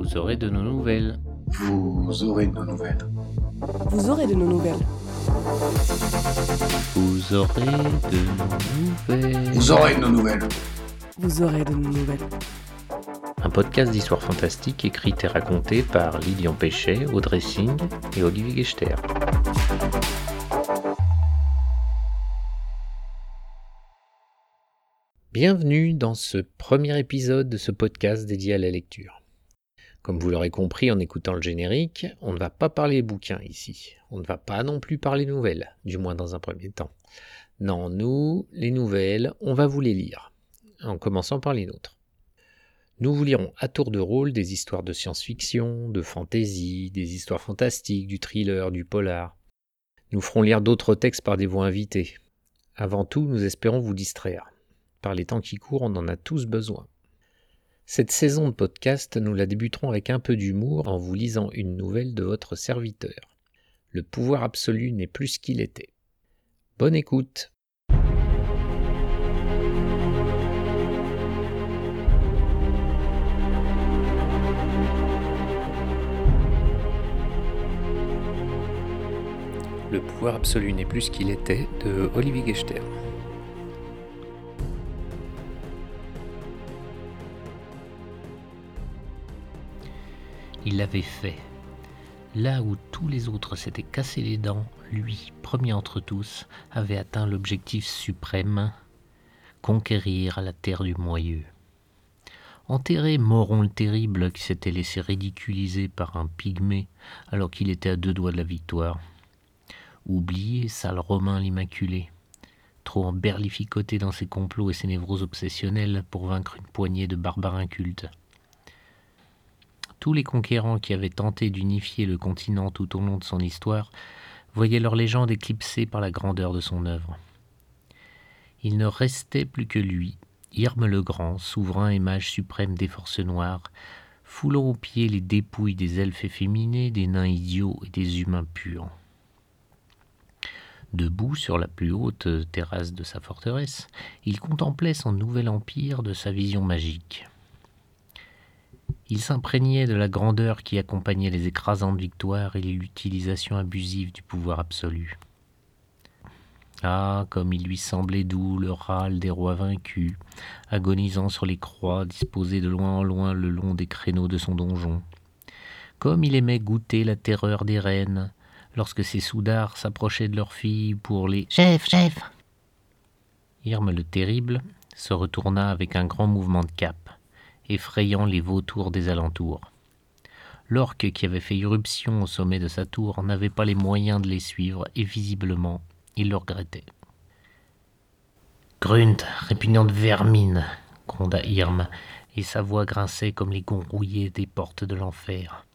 Vous aurez de nos nouvelles. Vous aurez de nos nouvelles. Vous aurez de nos nouvelles. Vous aurez de nos nouvelles. Vous aurez de nos nouvelles. Vous aurez de nos nouvelles. Un podcast d'histoire fantastique écrit et raconté par Lilian Péchet, Audrey Singh et Olivier Gechter. Bienvenue dans ce premier épisode de ce podcast dédié à la lecture. Comme vous l'aurez compris en écoutant le générique, on ne va pas parler bouquins ici. On ne va pas non plus parler nouvelles, du moins dans un premier temps. Non, nous, les nouvelles, on va vous les lire, en commençant par les nôtres. Nous vous lirons à tour de rôle des histoires de science-fiction, de fantasy, des histoires fantastiques, du thriller, du polar. Nous ferons lire d'autres textes par des voix invitées. Avant tout, nous espérons vous distraire. Par les temps qui courent, on en a tous besoin. Cette saison de podcast, nous la débuterons avec un peu d'humour en vous lisant une nouvelle de votre serviteur. Le pouvoir absolu n'est plus ce qu'il était. Bonne écoute. Le pouvoir absolu n'est plus ce qu'il était de Olivier Gechter. Il l'avait fait. Là où tous les autres s'étaient cassés les dents, lui, premier entre tous, avait atteint l'objectif suprême conquérir la terre du moyeu. Enterrer Moron le Terrible, qui s'était laissé ridiculiser par un pygmée alors qu'il était à deux doigts de la victoire. Oublier sale Romain l'Immaculé, trop emberlificoté dans ses complots et ses névroses obsessionnelles pour vaincre une poignée de barbares incultes. Tous les conquérants qui avaient tenté d'unifier le continent tout au long de son histoire voyaient leur légende éclipsée par la grandeur de son œuvre. Il ne restait plus que lui, Irme le Grand, souverain et mage suprême des forces noires, foulant aux pieds les dépouilles des elfes efféminés, des nains idiots et des humains purs. Debout sur la plus haute terrasse de sa forteresse, il contemplait son nouvel empire de sa vision magique. Il s'imprégnait de la grandeur qui accompagnait les écrasantes victoires et l'utilisation abusive du pouvoir absolu. Ah, comme il lui semblait doux le râle des rois vaincus, agonisant sur les croix disposées de loin en loin le long des créneaux de son donjon. Comme il aimait goûter la terreur des reines, lorsque ses soudards s'approchaient de leurs filles pour les Chef, chef Irme le Terrible se retourna avec un grand mouvement de cap effrayant les vautours des alentours. L'orque qui avait fait irruption au sommet de sa tour n'avait pas les moyens de les suivre et visiblement il le regrettait. Grunt, répugnante vermine, gronda Irm, et sa voix grinçait comme les gonds rouillés des portes de l'enfer.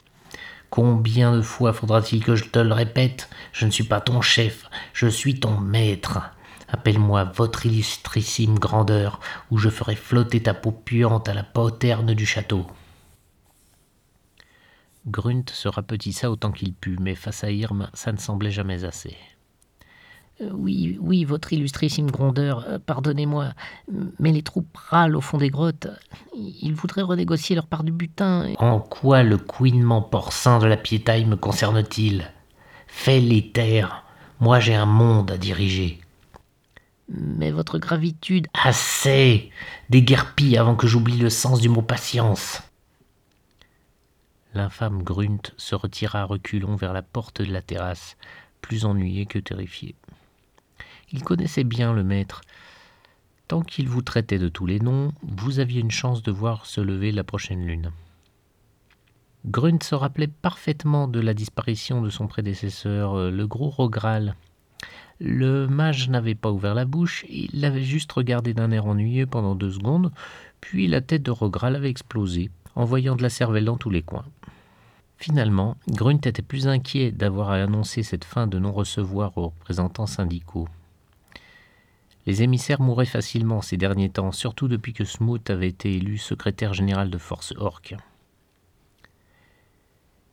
Combien de fois faudra-t-il que je te le répète? Je ne suis pas ton chef, je suis ton maître. Appelle-moi votre illustrissime grandeur, ou je ferai flotter ta peau puante à la poterne du château. Grunt se rapetissa autant qu'il put, mais face à Irm, ça ne semblait jamais assez. Euh, oui, oui, votre illustrissime grandeur, euh, pardonnez-moi, mais les troupes râlent au fond des grottes. Ils voudraient renégocier leur part du butin. En quoi le couinement porcin de la piétaille me concerne-t-il? Fais-les taire. Moi j'ai un monde à diriger. Mais votre gravitude. Assez Déguerpis avant que j'oublie le sens du mot patience. L'infâme Grunt se retira à reculons vers la porte de la terrasse, plus ennuyé que terrifié. Il connaissait bien le maître. Tant qu'il vous traitait de tous les noms, vous aviez une chance de voir se lever la prochaine lune. Grunt se rappelait parfaitement de la disparition de son prédécesseur, le gros Rogral, le mage n'avait pas ouvert la bouche, il l'avait juste regardé d'un air ennuyeux pendant deux secondes, puis la tête de Rogral avait explosé, envoyant de la cervelle dans tous les coins. Finalement, Grunt était plus inquiet d'avoir à annoncer cette fin de non-recevoir aux représentants syndicaux. Les émissaires mouraient facilement ces derniers temps, surtout depuis que Smoot avait été élu secrétaire général de Force Orc.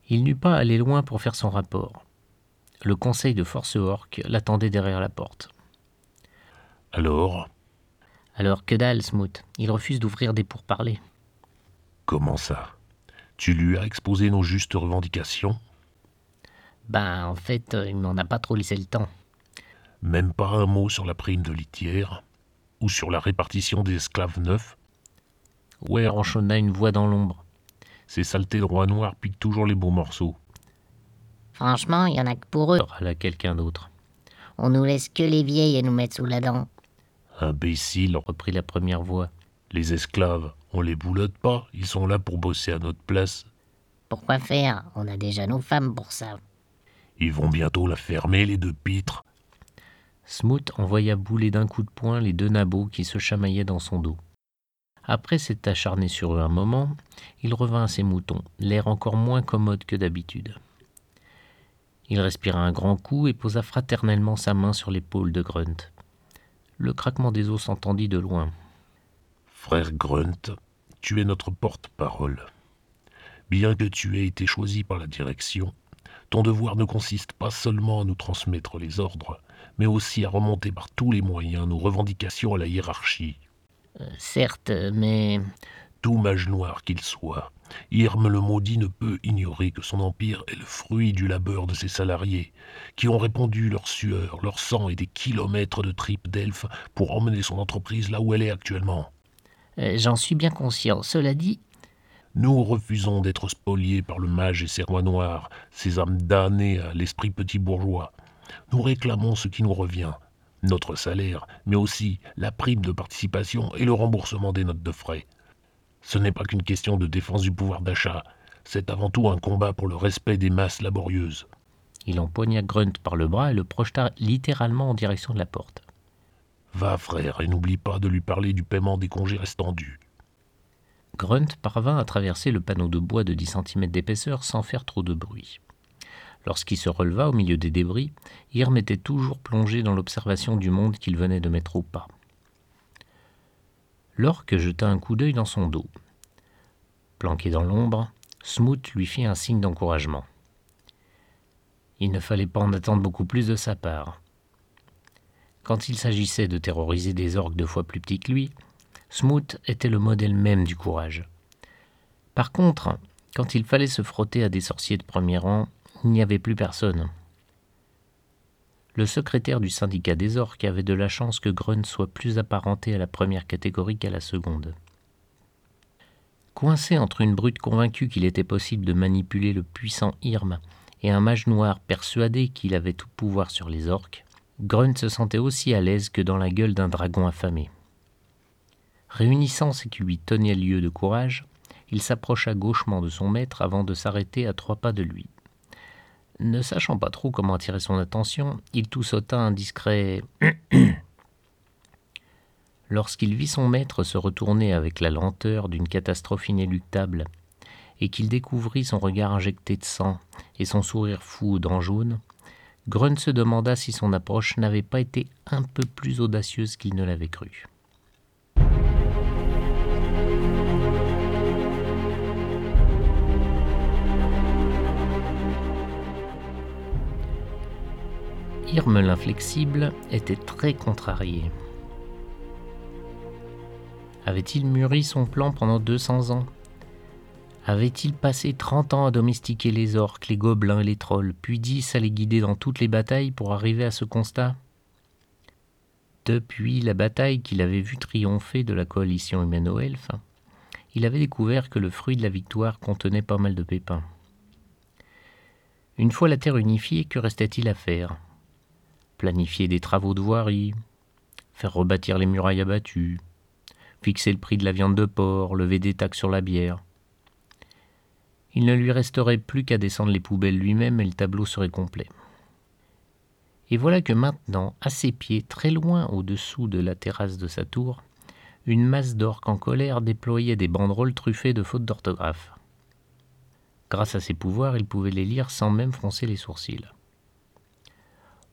Il n'eut pas à aller loin pour faire son rapport. Le conseil de Force Orc l'attendait derrière la porte. Alors? Alors que dalle, Smoot. Il refuse d'ouvrir des pourparlers. Comment ça? Tu lui as exposé nos justes revendications? Ben, en fait, euh, il m'en a pas trop laissé le temps. Même pas un mot sur la prime de litière? Ou sur la répartition des esclaves neufs? Ouais, ronchonna une voix dans l'ombre. Ces saletés de roi noir piquent toujours les beaux morceaux. Franchement, il y en a que pour eux. Râla quelqu'un d'autre. On nous laisse que les vieilles à nous mettre sous la dent. Imbécile, Reprit la première voix. les esclaves, on les boulotte pas, ils sont là pour bosser à notre place. Pourquoi faire? On a déjà nos femmes pour ça. Ils vont bientôt la fermer, les deux pitres. Smoot envoya bouler d'un coup de poing les deux nabots qui se chamaillaient dans son dos. Après s'être acharné sur eux un moment, il revint à ses moutons, l'air encore moins commode que d'habitude. Il respira un grand coup et posa fraternellement sa main sur l'épaule de Grunt. Le craquement des os s'entendit de loin. Frère Grunt, tu es notre porte-parole. Bien que tu aies été choisi par la direction, ton devoir ne consiste pas seulement à nous transmettre les ordres, mais aussi à remonter par tous les moyens nos revendications à la hiérarchie. Euh, certes, mais Tout mage noir qu'il soit, Irm le maudit ne peut ignorer que son empire est le fruit du labeur de ses salariés, qui ont répandu leur sueur, leur sang et des kilomètres de tripes d'elfes pour emmener son entreprise là où elle est actuellement. euh, j'en suis bien conscient. Cela dit, Nous refusons d'être spoliés par le mage et ses rois noirs, ces âmes damnées à l'esprit petit bourgeois. Nous réclamons ce qui nous revient, notre salaire, mais aussi la prime de participation et le remboursement des notes de frais. Ce n'est pas qu'une question de défense du pouvoir d'achat, c'est avant tout un combat pour le respect des masses laborieuses. Il empoigna Grunt par le bras et le projeta littéralement en direction de la porte. Va, frère, et n'oublie pas de lui parler du paiement des congés restants dus. Grunt parvint à traverser le panneau de bois de 10 cm d'épaisseur sans faire trop de bruit. Lorsqu'il se releva au milieu des débris, Irm était toujours plongé dans l'observation du monde qu'il venait de mettre au pas. L'orque jeta un coup d'œil dans son dos. Planqué dans l'ombre, Smoot lui fit un signe d'encouragement. Il ne fallait pas en attendre beaucoup plus de sa part. Quand il s'agissait de terroriser des orques deux fois plus petits que lui, Smoot était le modèle même du courage. Par contre, quand il fallait se frotter à des sorciers de premier rang, il n'y avait plus personne. Le secrétaire du syndicat des orques avait de la chance que Grun soit plus apparenté à la première catégorie qu'à la seconde. Coincé entre une brute convaincue qu'il était possible de manipuler le puissant Irm et un mage noir persuadé qu'il avait tout pouvoir sur les orques, Grun se sentait aussi à l'aise que dans la gueule d'un dragon affamé. Réunissant ce qui lui tenait lieu de courage, il s'approcha gauchement de son maître avant de s'arrêter à trois pas de lui. Ne sachant pas trop comment attirer son attention, il toussota un discret Lorsqu'il vit son maître se retourner avec la lenteur d'une catastrophe inéluctable, et qu'il découvrit son regard injecté de sang et son sourire fou aux dents jaunes, Grun se demanda si son approche n'avait pas été un peu plus audacieuse qu'il ne l'avait cru. Irme l'inflexible était très contrarié. Avait-il mûri son plan pendant 200 ans? Avait-il passé 30 ans à domestiquer les orques, les gobelins et les trolls, puis 10 à les guider dans toutes les batailles pour arriver à ce constat? Depuis la bataille qu'il avait vu triompher de la coalition humano-elfe, il avait découvert que le fruit de la victoire contenait pas mal de pépins. Une fois la Terre unifiée, que restait-il à faire? Planifier des travaux de voirie, faire rebâtir les murailles abattues, fixer le prix de la viande de porc, lever des taxes sur la bière. Il ne lui resterait plus qu'à descendre les poubelles lui-même et le tableau serait complet. Et voilà que maintenant, à ses pieds, très loin au-dessous de la terrasse de sa tour, une masse d'orques en colère déployait des banderoles truffées de fautes d'orthographe. Grâce à ses pouvoirs, il pouvait les lire sans même froncer les sourcils.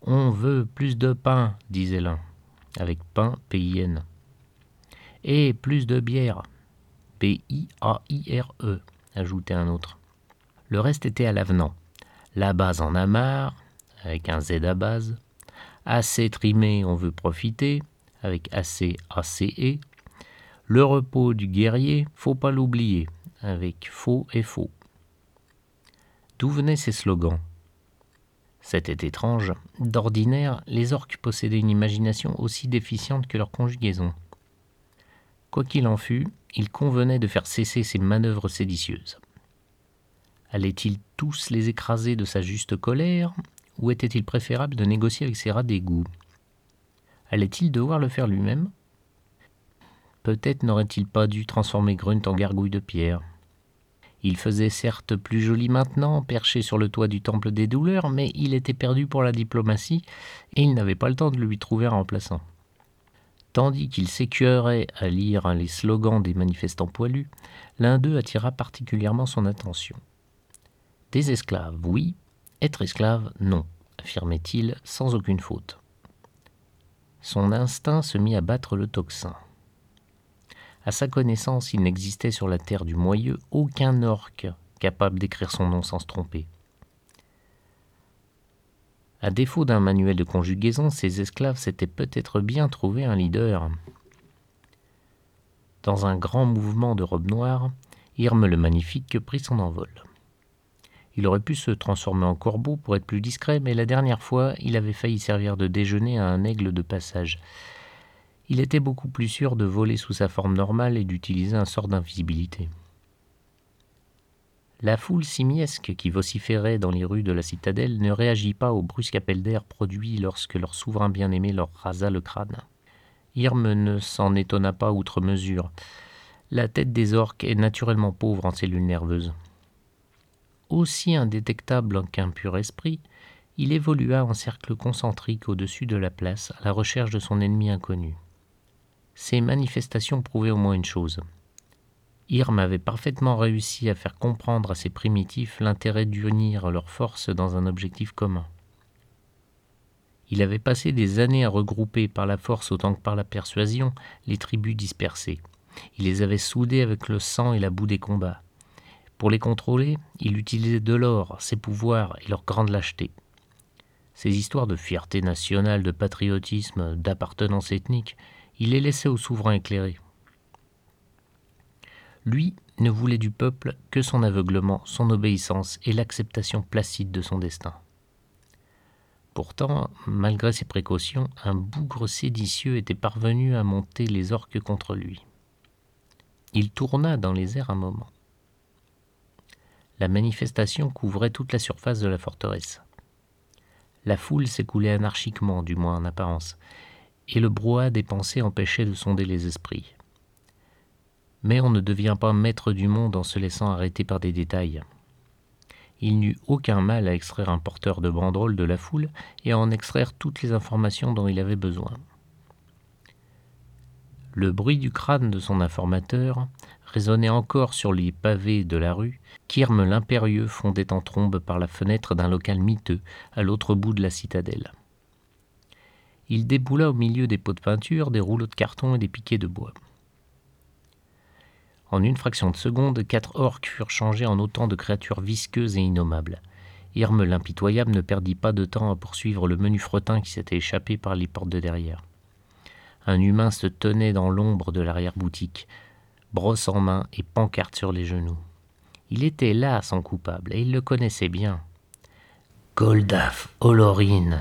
On veut plus de pain, disait l'un, avec pain P-I-N. Et plus de bière, B-I-A-I-R-E, ajoutait un autre. Le reste était à l'avenant. La base en a marre, avec un Z à base. Assez trimé, on veut profiter, avec assez A-C-E. Le repos du guerrier, faut pas l'oublier, avec faux et faux. D'où venaient ces slogans? C'était étrange. D'ordinaire, les orques possédaient une imagination aussi déficiente que leur conjugaison. Quoi qu'il en fût, il convenait de faire cesser ces manœuvres séditieuses. Allait-il tous les écraser de sa juste colère, ou était-il préférable de négocier avec ses rats d'égout? Allait-il devoir le faire lui-même? Peut-être n'aurait-il pas dû transformer Grunt en gargouille de pierre. Il faisait certes plus joli maintenant, perché sur le toit du temple des douleurs, mais il était perdu pour la diplomatie, et il n'avait pas le temps de lui trouver un remplaçant. Tandis qu'il s'écurait à lire les slogans des manifestants poilus, l'un d'eux attira particulièrement son attention. Des esclaves, oui, être esclave, non, affirmait-il sans aucune faute. Son instinct se mit à battre le tocsin. À sa connaissance, il n'existait sur la terre du Moyeu aucun orque capable d'écrire son nom sans se tromper. À défaut d'un manuel de conjugaison, ses esclaves s'étaient peut-être bien trouvé un leader. Dans un grand mouvement de robe noire, Irme le Magnifique prit son envol. Il aurait pu se transformer en corbeau pour être plus discret, mais la dernière fois, il avait failli servir de déjeuner à un aigle de passage. Il était beaucoup plus sûr de voler sous sa forme normale et d'utiliser un sort d'invisibilité. La foule simiesque qui vociférait dans les rues de la citadelle ne réagit pas au brusque appel d'air produit lorsque leur souverain bien-aimé leur rasa le crâne. Irme ne s'en étonna pas outre mesure. La tête des orques est naturellement pauvre en cellules nerveuses. Aussi indétectable qu'un pur esprit, il évolua en cercle concentrique au-dessus de la place à la recherche de son ennemi inconnu. Ces manifestations prouvaient au moins une chose. Irm avait parfaitement réussi à faire comprendre à ses primitifs l'intérêt d'unir leurs forces dans un objectif commun. Il avait passé des années à regrouper par la force autant que par la persuasion les tribus dispersées. Il les avait soudées avec le sang et la boue des combats. Pour les contrôler, il utilisait de l'or, ses pouvoirs et leur grande lâcheté. Ces histoires de fierté nationale, de patriotisme, d'appartenance ethnique, il les laissait au souverain éclairé. Lui ne voulait du peuple que son aveuglement, son obéissance et l'acceptation placide de son destin. Pourtant, malgré ses précautions, un bougre séditieux était parvenu à monter les orques contre lui. Il tourna dans les airs un moment. La manifestation couvrait toute la surface de la forteresse. La foule s'écoulait anarchiquement, du moins en apparence, et le brouhaha des pensées empêchait de sonder les esprits. Mais on ne devient pas maître du monde en se laissant arrêter par des détails. Il n'eut aucun mal à extraire un porteur de banderole de la foule et à en extraire toutes les informations dont il avait besoin. Le bruit du crâne de son informateur résonnait encore sur les pavés de la rue qu'Irme l'impérieux fondait en trombe par la fenêtre d'un local miteux à l'autre bout de la citadelle. Il déboula au milieu des pots de peinture des rouleaux de carton et des piquets de bois. En une fraction de seconde, quatre orques furent changés en autant de créatures visqueuses et innommables. Irme l'impitoyable ne perdit pas de temps à poursuivre le menu fretin qui s'était échappé par les portes de derrière. Un humain se tenait dans l'ombre de l'arrière-boutique, brosse en main et pancarte sur les genoux. Il était là, son coupable, et il le connaissait bien. Goldaf Olorine.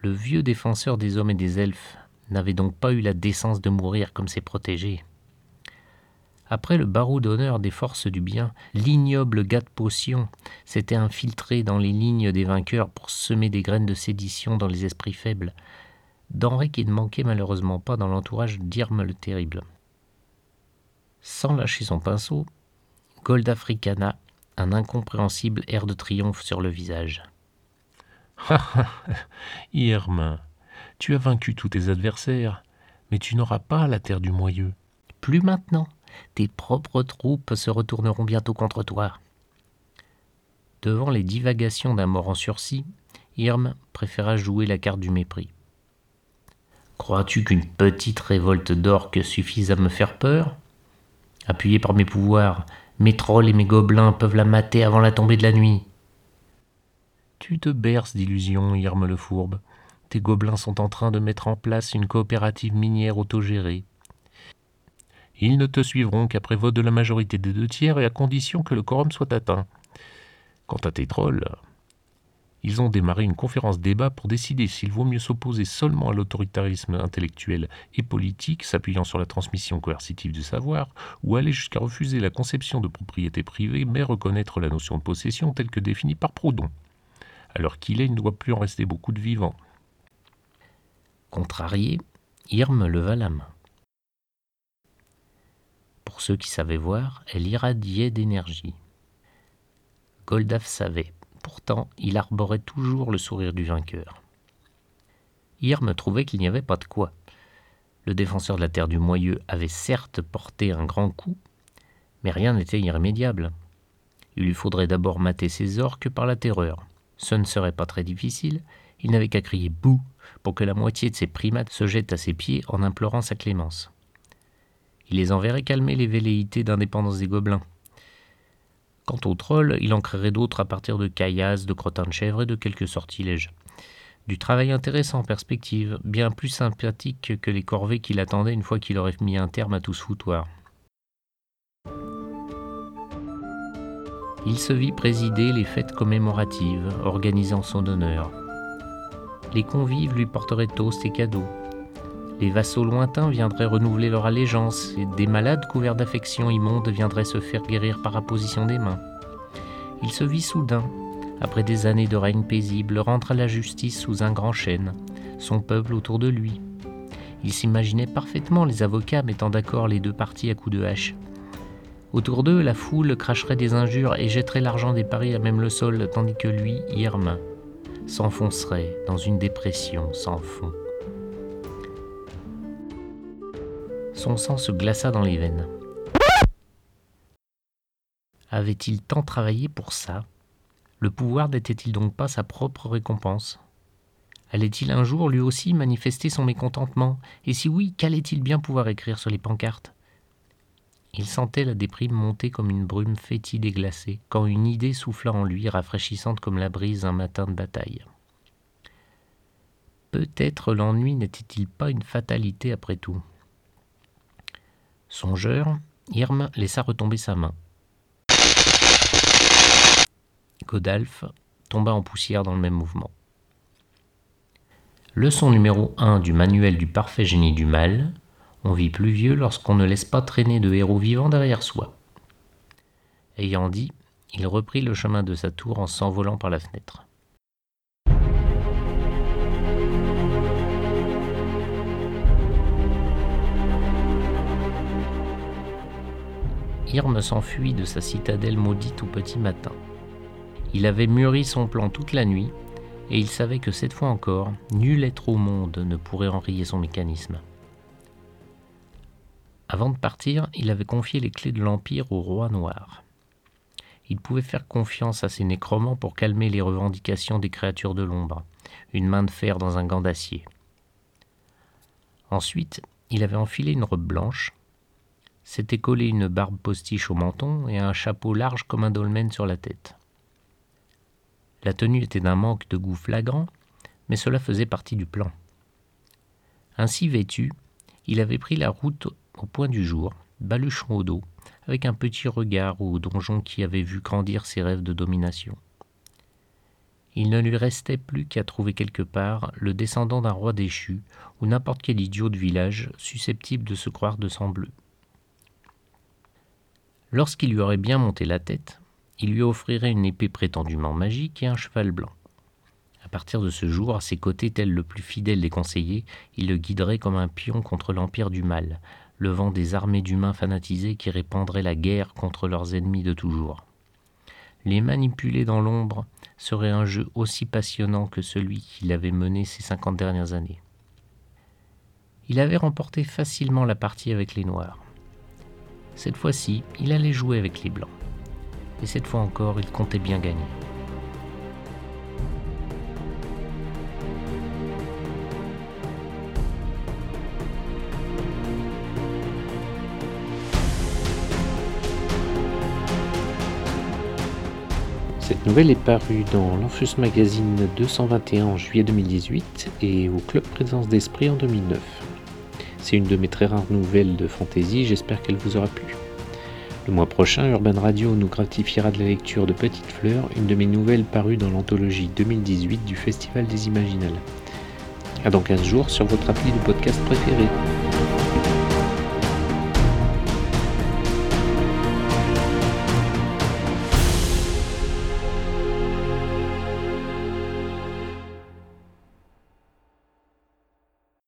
Le vieux défenseur des hommes et des elfes n'avait donc pas eu la décence de mourir comme ses protégés. Après le barreau d'honneur des forces du bien, l'ignoble gars de potion s'était infiltré dans les lignes des vainqueurs pour semer des graines de sédition dans les esprits faibles, denrée qui ne manquait malheureusement pas dans l'entourage d'Irme le Terrible. Sans lâcher son pinceau, Gold Africana, un incompréhensible air de triomphe sur le visage. Irme, tu as vaincu tous tes adversaires, mais tu n'auras pas la terre du moyeu. Plus maintenant tes propres troupes se retourneront bientôt contre toi. Devant les divagations d'un mort en sursis, Irm préféra jouer la carte du mépris. Crois-tu qu'une petite révolte d'orques suffise à me faire peur? Appuyé par mes pouvoirs, mes trolls et mes gobelins peuvent la mater avant la tombée de la nuit. Tu te berces d'illusions, Irme le fourbe. Tes gobelins sont en train de mettre en place une coopérative minière autogérée. Ils ne te suivront qu'après vote de la majorité des deux tiers et à condition que le quorum soit atteint. Quant à Tétrol, ils ont démarré une conférence débat pour décider s'il vaut mieux s'opposer seulement à l'autoritarisme intellectuel et politique s'appuyant sur la transmission coercitive du savoir, ou aller jusqu'à refuser la conception de propriété privée mais reconnaître la notion de possession telle que définie par Proudhon. Alors qu'il est, il ne doit plus en rester beaucoup de vivants. Contrarié, Irm leva la main. Pour ceux qui savaient voir, elle irradiait d'énergie. Goldaf savait. Pourtant, il arborait toujours le sourire du vainqueur. Irm trouvait qu'il n'y avait pas de quoi. Le défenseur de la terre du Moyeu avait certes porté un grand coup, mais rien n'était irrémédiable. Il lui faudrait d'abord mater ses orques par la terreur. Ce ne serait pas très difficile, il n'avait qu'à crier bouh pour que la moitié de ses primates se jettent à ses pieds en implorant sa clémence. Il les enverrait calmer les velléités d'indépendance des gobelins. Quant aux trolls, il en créerait d'autres à partir de caillasses, de crottins de chèvre et de quelques sortilèges. Du travail intéressant en perspective, bien plus sympathique que les corvées qui l'attendaient une fois qu'il aurait mis un terme à tout ce foutoir. Il se vit présider les fêtes commémoratives organisées en son honneur. Les convives lui porteraient toasts et cadeaux. Les vassaux lointains viendraient renouveler leur allégeance, et des malades couverts d'affections immondes viendraient se faire guérir par apposition des mains. Il se vit soudain, après des années de règne paisible, rendre à la justice sous un grand chêne, son peuple autour de lui. Il s'imaginait parfaitement les avocats mettant d'accord les deux parties à coups de hache. Autour d'eux, la foule cracherait des injures et jetterait l'argent des paris à même le sol, tandis que lui, Irma, s'enfoncerait dans une dépression sans fond. Son sang se glaça dans les veines. Avait-il tant travaillé pour ça? Le pouvoir n'était-il donc pas sa propre récompense? Allait-il un jour lui aussi manifester son mécontentement? Et si oui, qu'allait-il bien pouvoir écrire sur les pancartes? Il sentait la déprime monter comme une brume fétide et glacée, quand une idée souffla en lui, rafraîchissante comme la brise un matin de bataille. Peut-être l'ennui n'était-il pas une fatalité après tout Songeur, Irm laissa retomber sa main. Godalf tomba en poussière dans le même mouvement. Leçon numéro 1 du manuel du parfait génie du mal. On vit plus vieux lorsqu'on ne laisse pas traîner de héros vivants derrière soi. Ayant dit, il reprit le chemin de sa tour en s'envolant par la fenêtre. Irm s'enfuit de sa citadelle maudite au petit matin. Il avait mûri son plan toute la nuit, et il savait que cette fois encore, nul être au monde ne pourrait enrayer son mécanisme. Avant de partir, il avait confié les clés de l'Empire au roi noir. Il pouvait faire confiance à ses nécromants pour calmer les revendications des créatures de l'ombre, une main de fer dans un gant d'acier. Ensuite, il avait enfilé une robe blanche, s'était collé une barbe postiche au menton et un chapeau large comme un dolmen sur la tête. La tenue était d'un manque de goût flagrant, mais cela faisait partie du plan. Ainsi vêtu, il avait pris la route au point du jour, baluchon au dos, avec un petit regard au donjon qui avait vu grandir ses rêves de domination. Il ne lui restait plus qu'à trouver quelque part le descendant d'un roi déchu ou n'importe quel idiot de village susceptible de se croire de sang bleu. Lorsqu'il lui aurait bien monté la tête, il lui offrirait une épée prétendument magique et un cheval blanc. À partir de ce jour, à ses côtés, tel le plus fidèle des conseillers, il le guiderait comme un pion contre l'empire du mal, levant des armées d'humains fanatisés qui répandraient la guerre contre leurs ennemis de toujours. Les manipuler dans l'ombre serait un jeu aussi passionnant que celui qu'il avait mené ces cinquante dernières années. Il avait remporté facilement la partie avec les Noirs. Cette fois-ci, il allait jouer avec les blancs. Et cette fois encore, il comptait bien gagner. Cette nouvelle est parue dans l'Enfus Magazine 221 en juillet 2018 et au Club Présence d'Esprit en 2009. C'est une de mes très rares nouvelles de fantasy, j'espère qu'elle vous aura plu. Le mois prochain, Urban Radio nous gratifiera de la lecture de Petites Fleurs, une de mes nouvelles parues dans l'anthologie 2018 du Festival des Imaginales. À dans 15 jours sur votre appli de podcast préféré.